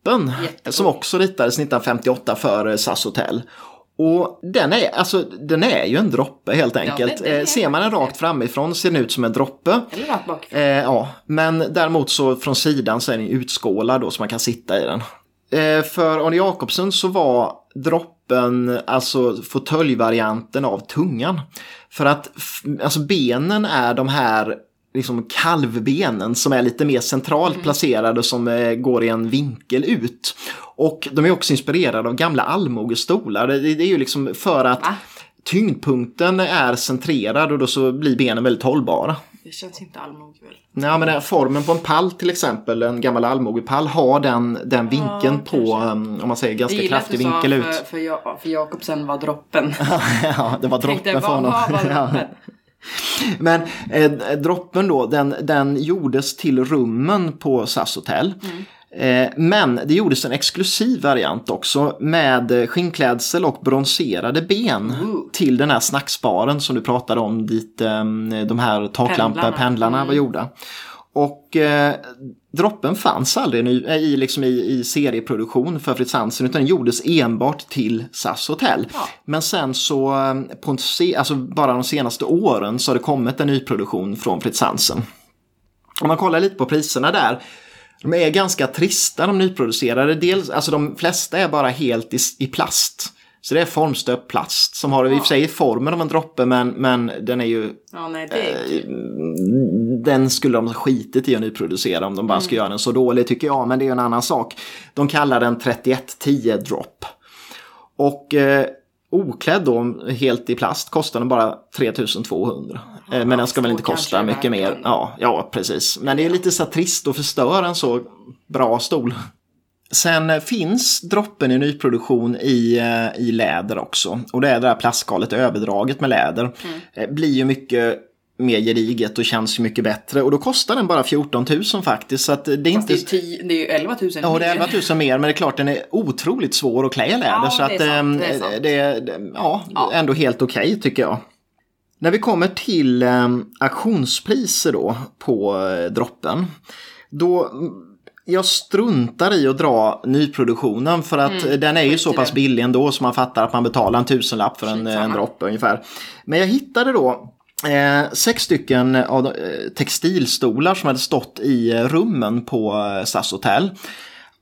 droppen. Jättecool. Som också ritades 1958 för SAS Hotel. Och den är, alltså, den är ju en droppe helt enkelt. Ja, eh, ser man den rakt framifrån ser den ut som en droppe. Eller rakt bakifrån. Eh, ja, men däremot så från sidan så är den utskålad då så man kan sitta i den. Eh, för Arne Jacobsen så var droppen alltså fåtöljvarianten av tungan. För att alltså benen är de här liksom kalvbenen som är lite mer centralt mm. placerade och som eh, går i en vinkel ut. Och de är också inspirerade av gamla allmogestolar. Det, det är ju liksom för att Va? tyngdpunkten är centrerad och då så blir benen väldigt hållbara. Det känns inte allmoge väl? Nej men formen på en pall till exempel, en gammal allmogepall har den, den vinkeln ja, på, um, om man säger ganska kraftig vinkel ut. För, för, för Jakobsen var droppen. ja, det var droppen Tänkte, för honom. Men eh, droppen då, den, den gjordes till rummen på SAS hotell. Mm. Eh, men det gjordes en exklusiv variant också med skinnklädsel och bronserade ben mm. till den här snacksparen som du pratade om dit ehm, de här taklamporna, pendlarna mm. var gjorda. Och eh, droppen fanns aldrig i, eh, i, liksom i, i serieproduktion för Fritz Hansen utan den gjordes enbart till SAS hotell. Ja. Men sen så, ehm, på se, alltså bara de senaste åren så har det kommit en nyproduktion från Fritz Hansen. Om man kollar lite på priserna där De är ganska trista de nyproducerade. Dels, alltså de flesta är bara helt i, i plast. Så det är formstöpt plast som har i och för sig formen av en droppe men, men den är ju... Ja, nej, är... Den skulle de ha skitit i att nyproducera om de bara ska göra den så dålig tycker jag. Men det är ju en annan sak. De kallar den 3110 drop. Och eh, oklädd då, helt i plast, kostar den bara 3200. Eh, men den ska väl inte kosta mycket mer. Ja, ja, precis. Men det är lite så trist att förstöra en så bra stol. Sen eh, finns droppen i nyproduktion i, eh, i läder också. Och det är det här plastskalet överdraget med läder. Mm. Eh, Blir ju mycket mer gediget och känns ju mycket bättre. Och då kostar den bara 14 000 faktiskt. Så att det är Fast inte... det är ju tio- det är ju 11 000 Ja, det är mer. 11 000 mer, men det är klart den är otroligt svår att klä i läder. Ja, så det att är sant, ehm, det är sant. det är ja, Ja. ändå helt okej tycker jag. När vi kommer till um, auktionspriser då på eh, droppen. Då, jag struntar i att dra nyproduktionen för att eh, den är ju så pass billig ändå så man fattar att man betalar en tusenlapp för en, Skitsamma. en droppe ungefär. Men jag hittade då eh, sex stycken av eh, textilstolar som hade stått i eh, rummen på eh, SAS hotell.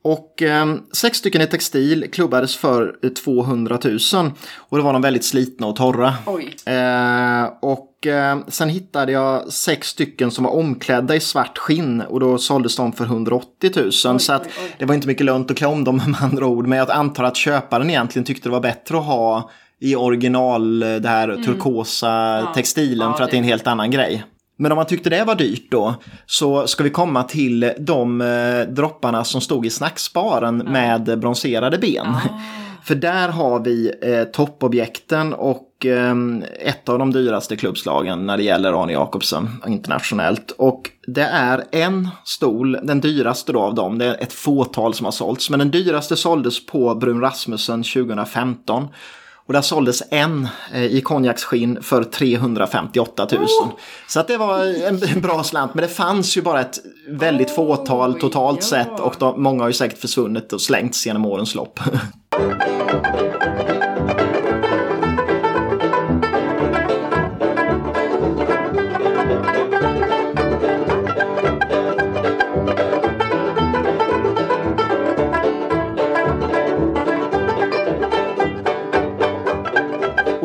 Och eh, sex stycken i textil klubbades för eh, 200 000 och det var de väldigt slitna och torra. Oj. Eh, och eh, sen hittade jag sex stycken som var omklädda i svart skinn och då såldes de för 180 000. så att oj, oj. det var inte mycket lönt att klä om dem med andra ord. Men jag antar att köparen egentligen tyckte det var bättre att ha i original eh, det här turkosa textilen Mm. Ja, för att det är en helt annan grej. Men om man tyckte det var dyrt då så ska vi komma till de eh, dropparna som stod i snacksparen med bronserade ben. Ah. För där har vi eh, toppobjekten och eh, ett av de dyraste klubbslagen när det gäller Arne Jacobsen internationellt. Och det är en stol, den dyraste då av dem, det är ett fåtal som har sålts. Men den dyraste såldes på Brun Rasmussen 2015. Och där såldes en eh, i konjaksskinn för 358 000. Så att det var en, bra slant. Men det fanns ju bara ett väldigt fåtal totalt ja. sett. Och de, många har ju säkert försvunnit och slängts genom årens lopp.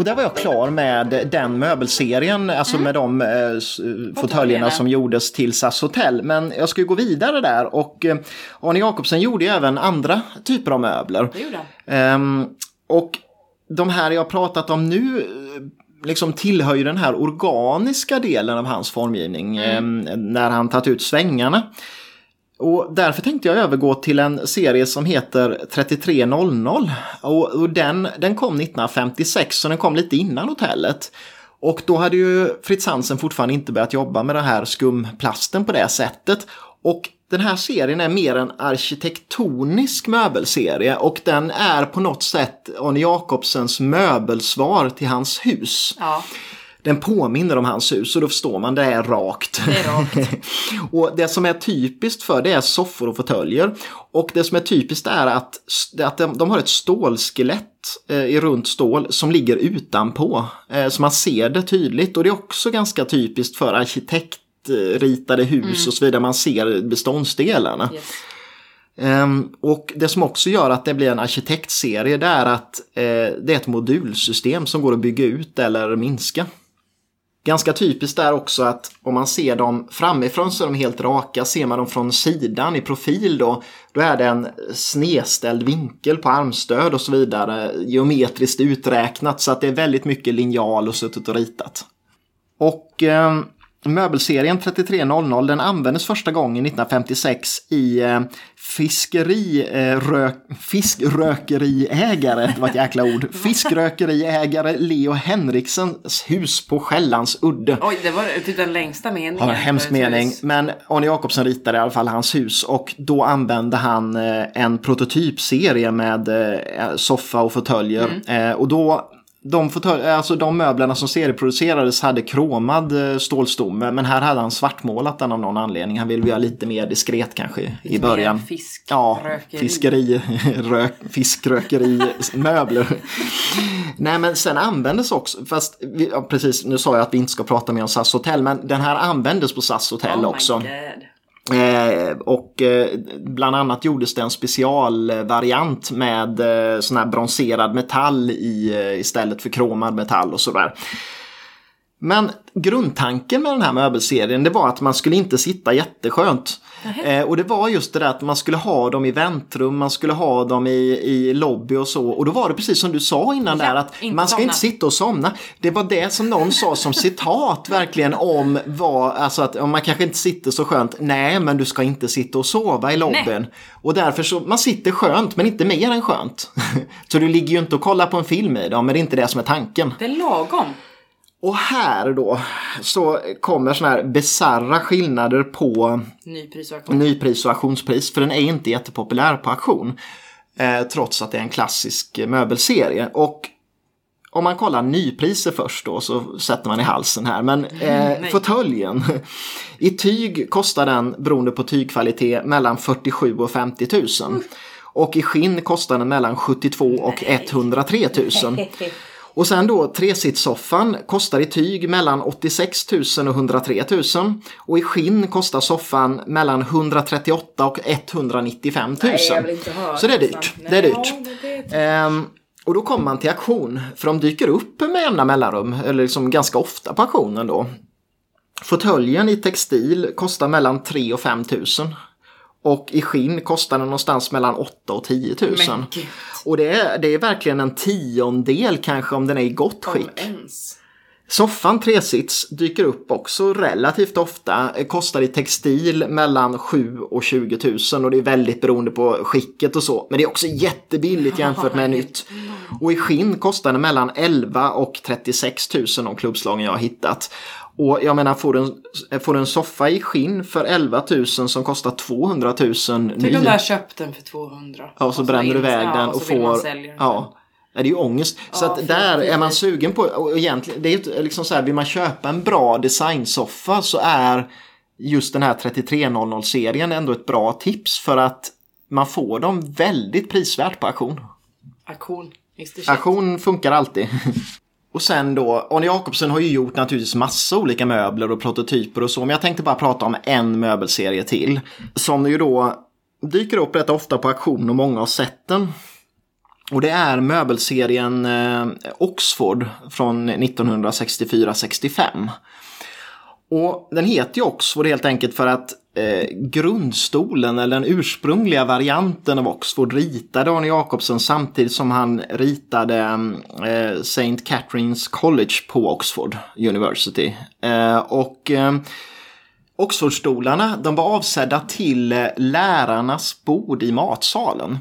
där var jag klar med den möbelserien, alltså med de eh, fåtöljerna som gjordes till SAS Hotel. Men jag ska ju gå vidare där och eh, Arne Jacobsen gjorde ju även andra typer av möbler. Det gjorde han. Ehm, och de här jag pratat om nu eh, liksom tillhör ju den här organiska delen av hans formgivning ehm, när han tagit ut svängarna. Och därför tänkte jag övergå till en serie som heter 3300. Och, och den, den kom 1956, så den kom lite innan hotellet. Och då hade ju Fritz Hansen fortfarande inte börjat jobba med den här skumplasten på det sättet. Och den här serien är mer en arkitektonisk möbelserie och den är på något sätt Arne Jacobsens möbelsvar till hans hus. Ja, den påminner om hans hus och då förstår man det är rakt. det är rakt. och det som är typiskt för det är soffor och fåtöljer. Och det som är typiskt är att, att de, de har ett stålskelett eh, i runt stål som ligger utanpå. Eh, så man ser det tydligt och det är också ganska typiskt för arkitektritade hus och så vidare. Man ser beståndsdelarna. Yes. Ehm, och det som också gör att det blir en arkitektserie det är att eh, det är ett modulsystem som går att bygga ut eller minska. Ganska typiskt är också att om man ser dem framifrån så är de helt raka. Ser man dem från sidan i profil då, då är det en snedställd vinkel på armstöd och så vidare. Geometriskt uträknat så att det är väldigt mycket linjal och suttit och ritat. Och eh, möbelserien 3300 den användes första gången 1956 i eh, fiskeri, eh, rök, fiskrökeriägare, det var ett jäkla ord, fiskrökeriägare Leo Henriksens hus på Skällans udde. Oj, det var typ den längsta meningen. Ja, en hemsk mening. hus. Men Arne Jacobsen ritade i alla fall hans hus och då använde han eh, en prototypserie med eh, soffa och fåtöljer. Mm. Och då de, fåtölj, alltså de möblerna som serieproducerades hade kromad eh, stålstomme men här hade han svartmålat den av någon anledning. Han ville göra lite mer diskret kanske i början. Fisk, Ja, fiskeri, rök, fiskrökeri, möbler. Nej men sen användes också, fast vi, ja, precis nu sa jag att vi inte ska prata mer om SAS hotell, men den här användes på SAS hotell Oh my också. God. Eh, och eh, bland annat gjordes det en specialvariant med eh, sån här bronserad metall i, eh, istället för kromad metall och sådär. Men grundtanken med den här möbelserien det var att man skulle inte sitta jätteskönt. Eh, och det var just det där att man skulle ha dem i väntrum, man skulle ha dem i, i lobby och så. Och då var det precis som du sa innan Ja, där att man ska somna. inte sitta och somna. Det var det som någon sa som citat verkligen om vad, alltså att om man kanske inte sitter så skönt. Nej, men du ska inte sitta och sova i lobbyn. Och därför så, man sitter skönt men inte mer än skönt. så du ligger ju inte och kollar på en film i dem, men det är inte det som är tanken. Det är lagom. Och här då så kommer såna här bisarra skillnader på Nypris och auktion. nypris och auktionspris. För den är inte jättepopulär på auktion. Eh, trots att det är en klassisk eh, möbelserie. Och om man kollar nypriser först då så sätter man i halsen här. Men eh, nej. fåtöljen. I tyg kostar den beroende på tygkvalitet mellan 47 och 50 000. Och i skinn kostar den mellan 72 och 103 000. Och sen då tresitssoffan kostar i tyg mellan 86 000 och 103 000. Och i skinn kostar soffan mellan 138 och 195 000. Nej, jag vill inte höra Så det är dyrt. Nej, Det är dyrt. det är- Ehm, och då kommer man till auktion, för de dyker upp med jämna mellanrum, eller liksom ganska ofta på auktionen då. Fåtöljen i textil kostar mellan 3 och 5 000. Och i skinn kostar den någonstans mellan 8 och 10 000. Men gud. Och det är, det är verkligen en tiondel kanske om den är i gott Om skick. Soffan tresits dyker upp också relativt ofta. Eh, Kostar i textil mellan 7 och 20 000 och det är väldigt beroende på skicket och så. Men det är också jättebilligt jämfört med nytt. Och i skinn kostar det mellan 11 och 36 000 de klubbslagen jag har hittat. Och jag menar, får du en, får du en soffa i skinn för 11 000 som kostar 200 000 Tänk om ny. du har köpt den för 200. Ja, och så bränner du iväg den och så man får... Ja. Det är ju ångest. Så Ja, att fy- där är man sugen på, och egentligen, det är ju liksom så här, vill man köpa en bra designsoffa så är just den här 3300-serien ändå ett bra tips för att man får dem väldigt prisvärt på auktion. Auktion. Auktion funkar alltid. Och sen då, Arne Jacobsen har ju gjort naturligtvis massa olika möbler och prototyper och så, men jag tänkte bara prata om en möbelserie till. Som ju då dyker upp rätt ofta på auktion och många har sett den. Och det är möbelserien eh, Oxford från 1964-65. Och den heter ju Oxford helt enkelt för att eh, grundstolen eller den ursprungliga varianten av Oxford ritade Arne Jacobsen samtidigt som han ritade eh, St. Catherine's College på Oxford University. Eh, och eh, Oxfordstolarna de var avsedda till eh, lärarnas bord i matsalen.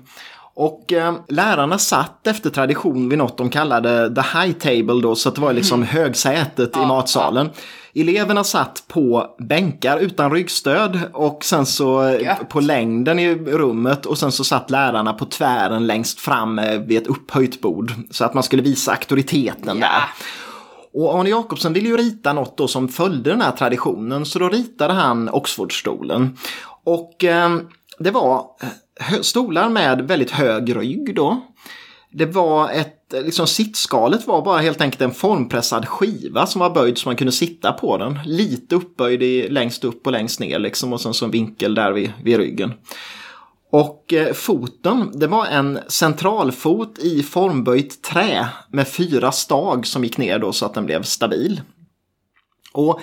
Och eh, lärarna satt efter tradition vid något de kallade the high table då, så att det var liksom högsätet i matsalen. Eleverna satt på bänkar utan ryggstöd och sen så eh, Gött. på längden i rummet och sen så satt lärarna på tvären längst fram eh, vid ett upphöjt bord. Så att man skulle visa auktoriteten Ja. där. Och Arne Jacobsen ville ju rita något då som följde den här traditionen så då ritade han Oxfordstolen. Och eh, det var eh, stolar med väldigt hög rygg då. Det var ett, liksom sittskalet var bara helt enkelt en formpressad skiva som var böjd så man kunde sitta på den. Lite uppböjd i, längst upp och längst ner liksom och sen så en vinkel där vid, vid ryggen. Och eh, foten, det var en centralfot i formböjt trä med fyra stag som gick ner då så att den blev stabil. Och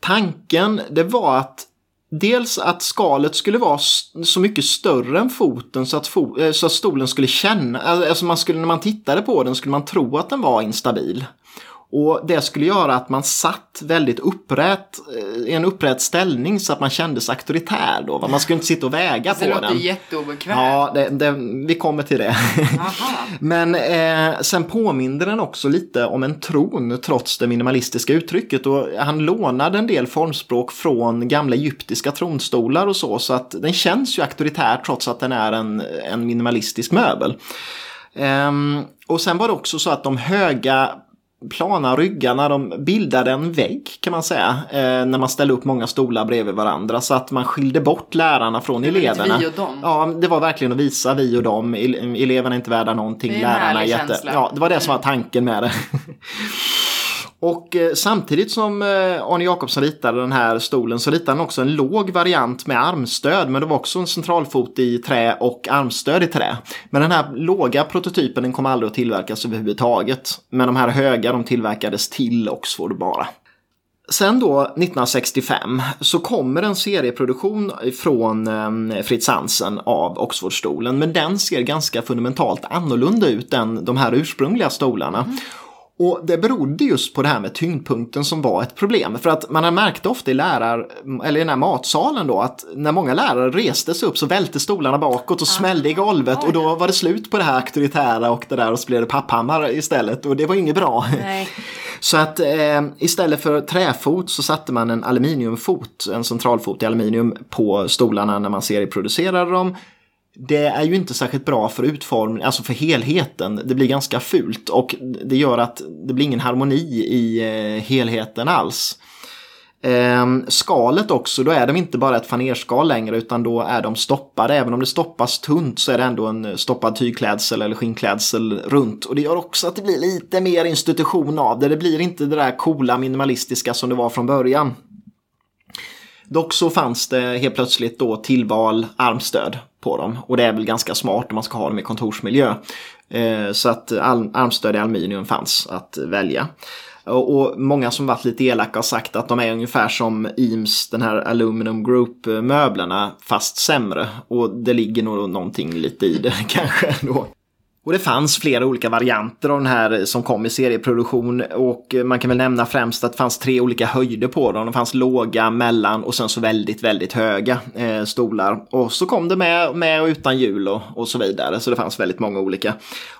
tanken det var att dels att skalet skulle vara så mycket större än foten så att, fo- eh, så att stolen skulle känna, alltså man skulle, när man tittade på den skulle man tro att den var instabil. Och det skulle göra att man satt väldigt upprätt, eh, i en upprätt ställning så att man kändes auktoritär då. va? Man skulle inte sitta och väga Det på låter den. jätteobekvämt. Ja, det, det, vi kommer till det. Men eh, sen påminner den också lite om en tron trots det minimalistiska uttrycket. Och han lånade en del formspråk från gamla egyptiska tronstolar och så. Så att den känns ju auktoritär trots att den är en, en minimalistisk möbel. Ehm, och sen var det också så att de höga plana ryggarna de bildade en vägg kan man säga. Eh, när man ställde upp många stolar bredvid varandra. Så att man skilde bort lärarna från eleverna. vi och dem. Ja, det var verkligen att visa vi och dem. Ele- Eleverna är inte värda någonting. Det är lärarna är jätte... känsla. Ja, det var det som var tanken med det. Och eh, samtidigt som eh, Arne Jacobsson ritade den här stolen så ritade han också en låg variant med armstöd. Men det var också en centralfot i trä och armstöd i trä. Men den här låga prototypen den kom aldrig att tillverkas överhuvudtaget. Men de här höga de tillverkades till Oxford bara. Sen då 1965 så kommer en serieproduktion från eh, Fritz Hansen av Oxfordstolen. Men den ser ganska fundamentalt annorlunda ut än de här ursprungliga stolarna. Mm. Och det berodde just på det här med tyngdpunkten som var ett problem. För att man har märkt ofta i lärar, eller i den här matsalen då, att när många lärare reste sig upp så välte stolarna bakåt och smällde i golvet och då var det slut på det här auktoritära och det där och så blev det papphammar istället och det var inget bra. Nej. Så att eh, istället för träfot så satte man en aluminiumfot, en centralfot i aluminium på stolarna när man serieproducerade dem det är ju inte särskilt bra för utformningen, alltså för helheten. Det blir ganska fult och det gör att det blir ingen harmoni i eh, helheten alls. Ehm, skalet också, då är de inte bara ett fanerskal längre utan då är de stoppade. Även om det stoppas tunt så är det ändå en stoppad tygklädsel eller skinnklädsel runt. Och det gör också att det blir lite mer institution av det. Det blir inte det där coola minimalistiska som det var från början. Dock så fanns det helt plötsligt då tillval armstöd på dem. Och det är väl ganska smart om man ska ha dem i kontorsmiljö. Eh, så att armstöd i aluminium fanns att välja. Och många som varit lite elaka har sagt att de är ungefär som Eames, den här Aluminum Group-möblerna, eh, fast sämre. Och det ligger nog någonting lite i det kanske då. Och det fanns flera olika varianter av den här som kom i serieproduktion och eh, man kan väl nämna främst att det fanns tre olika höjder på dem. Det fanns låga, mellan och sen så väldigt, väldigt höga eh, stolar. Och så kom det med, med och utan hjul och, och så vidare. Så det fanns väldigt många olika.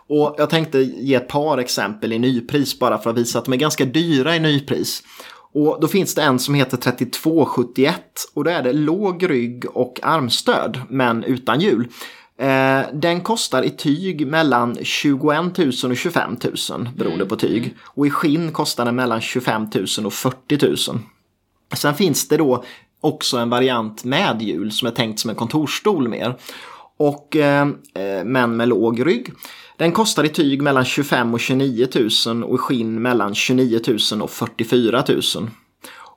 Och jag tänkte ge ett par exempel i nypris bara för att visa att de är ganska dyra i nypris. Och då finns det en som heter 3271 och då är det låg rygg och armstöd men utan hjul. Eh, den kostar i tyg mellan 21 000 och 25 000 beroende på tyg. Och i skinn kostar den mellan 25 000 och 40 000. Sen finns det då också en variant med hjul som är tänkt som en kontorsstol mer. Och, eh, eh men med låg rygg. Den kostar i tyg mellan 25 och 29 000 och i skinn mellan 29 000 och 44 000.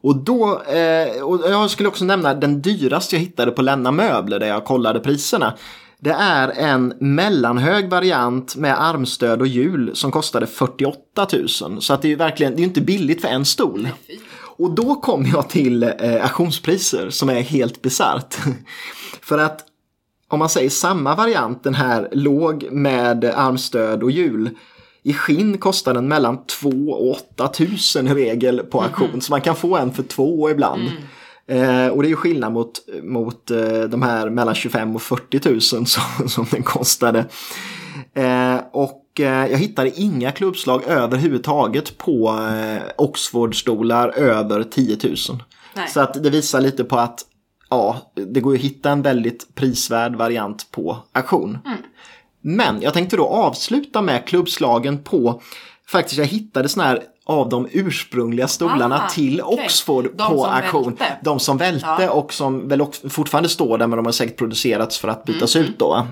Och då, eh, och jag skulle också nämna den dyraste jag hittade på Lenna Möbler där jag kollade priserna. Det är en mellanhög variant med armstöd och hjul som kostade 48 000. Så att det är verkligen, det är inte billigt för en stol. Och då kommer jag till eh, auktionspriser som är helt bisarrt. för att om man säger samma variant, den här låg med armstöd och hjul. I skinn kostar den mellan 2 och 8 tusen i regel på auktion. Mm. Så man kan få en för två ibland. Mm. Eh, och det är ju skillnad mot, mot eh, de här mellan 25 och 40 000 som, som den kostade. Eh, och eh, jag hittade inga klubbslag överhuvudtaget på eh, Oxford-stolar över 10 000. Nej. Så att det visar lite på att ja, det går att hitta en väldigt prisvärd variant på auktion. Mm. Men jag tänkte då avsluta med klubbslagen på, faktiskt jag hittade sådana här av de ursprungliga stolarna ah, till Oxford okay. på auktion. Välte. De som välte ja. och som väl fortfarande står där men de har säkert producerats för att bytas mm. ut då.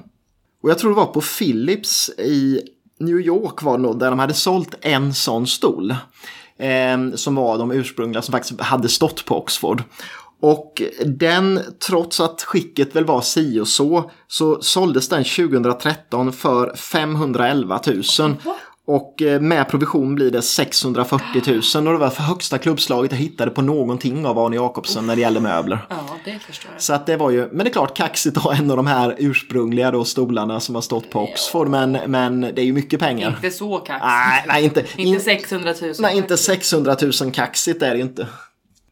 Och jag tror det var på Philips i New York var det nog, där de hade sålt en sån stol. Eh, som var de ursprungliga som faktiskt hade stått på Oxford. Och den, trots att skicket väl var si och så, så såldes den 2013 för 511 000. Och eh, med provision blir det 640 000 och det var för högsta klubbslaget jag hittade på någonting av Arne Jacobsen när det gäller möbler. Ja, det förstår jag. Så att det var ju, men det är klart kaxigt att ha en av de här ursprungliga då stolarna som har stått på Oxford. Men, men det är ju mycket pengar. Inte så kaxigt. Nej, nej inte, inte 600 000. Nej, inte 600 000 kaxigt är det inte.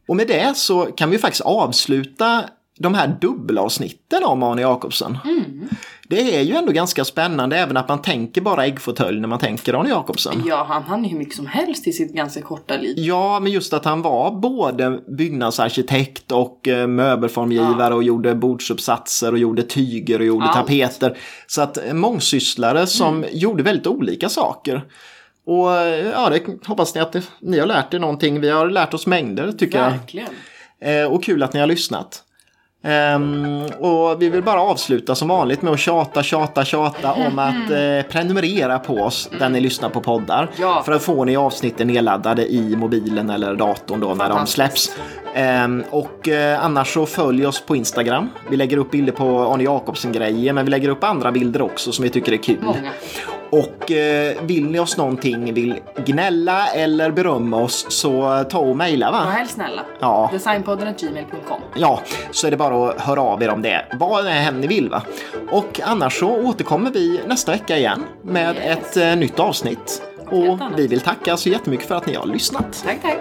Och med det så kan vi faktiskt avsluta de här dubbelavsnitten om Arne Jacobsen. Mm. Det är ju ändå ganska spännande även att man tänker bara äggfåtölj när man tänker Arne Jacobsen. Ja, han hann ju hur mycket som helst i sitt ganska korta liv. Ja, men just att han var både byggnadsarkitekt och eh, möbelformgivare ja. och gjorde bordsuppsatser och gjorde tyger och gjorde Allt. tapeter. Så att eh, mångsysslare som mm. gjorde väldigt olika saker. Och eh, ja, det hoppas ni att ni har lärt er någonting. Vi har lärt oss mängder tycker Verkligen. jag. och kul att ni har lyssnat. Ehm, och vi vill bara avsluta som vanligt med att tjata, tjata, tjata om att eh, prenumerera på oss där ni lyssnar på poddar. Ja. För att få ni avsnitten nedladdade i mobilen eller datorn då när de släpps. Ehm, och eh, annars så följ oss på Instagram. Vi lägger upp bilder på Arne Jacobsen-grejer men vi lägger upp andra bilder också som vi tycker är kul. Många. Och eh, vill ni oss någonting, vill gnälla eller berömma oss så ta och mejla Var va? helst snälla. Ja. Designpodden.gmail.com Ja, så är det bara att höra av er om det. Vad än ni vill va. Och annars så återkommer vi nästa vecka igen med Yes. ett eh, nytt avsnitt. Och vi vill tacka så jättemycket för att ni har lyssnat. Tack, tack.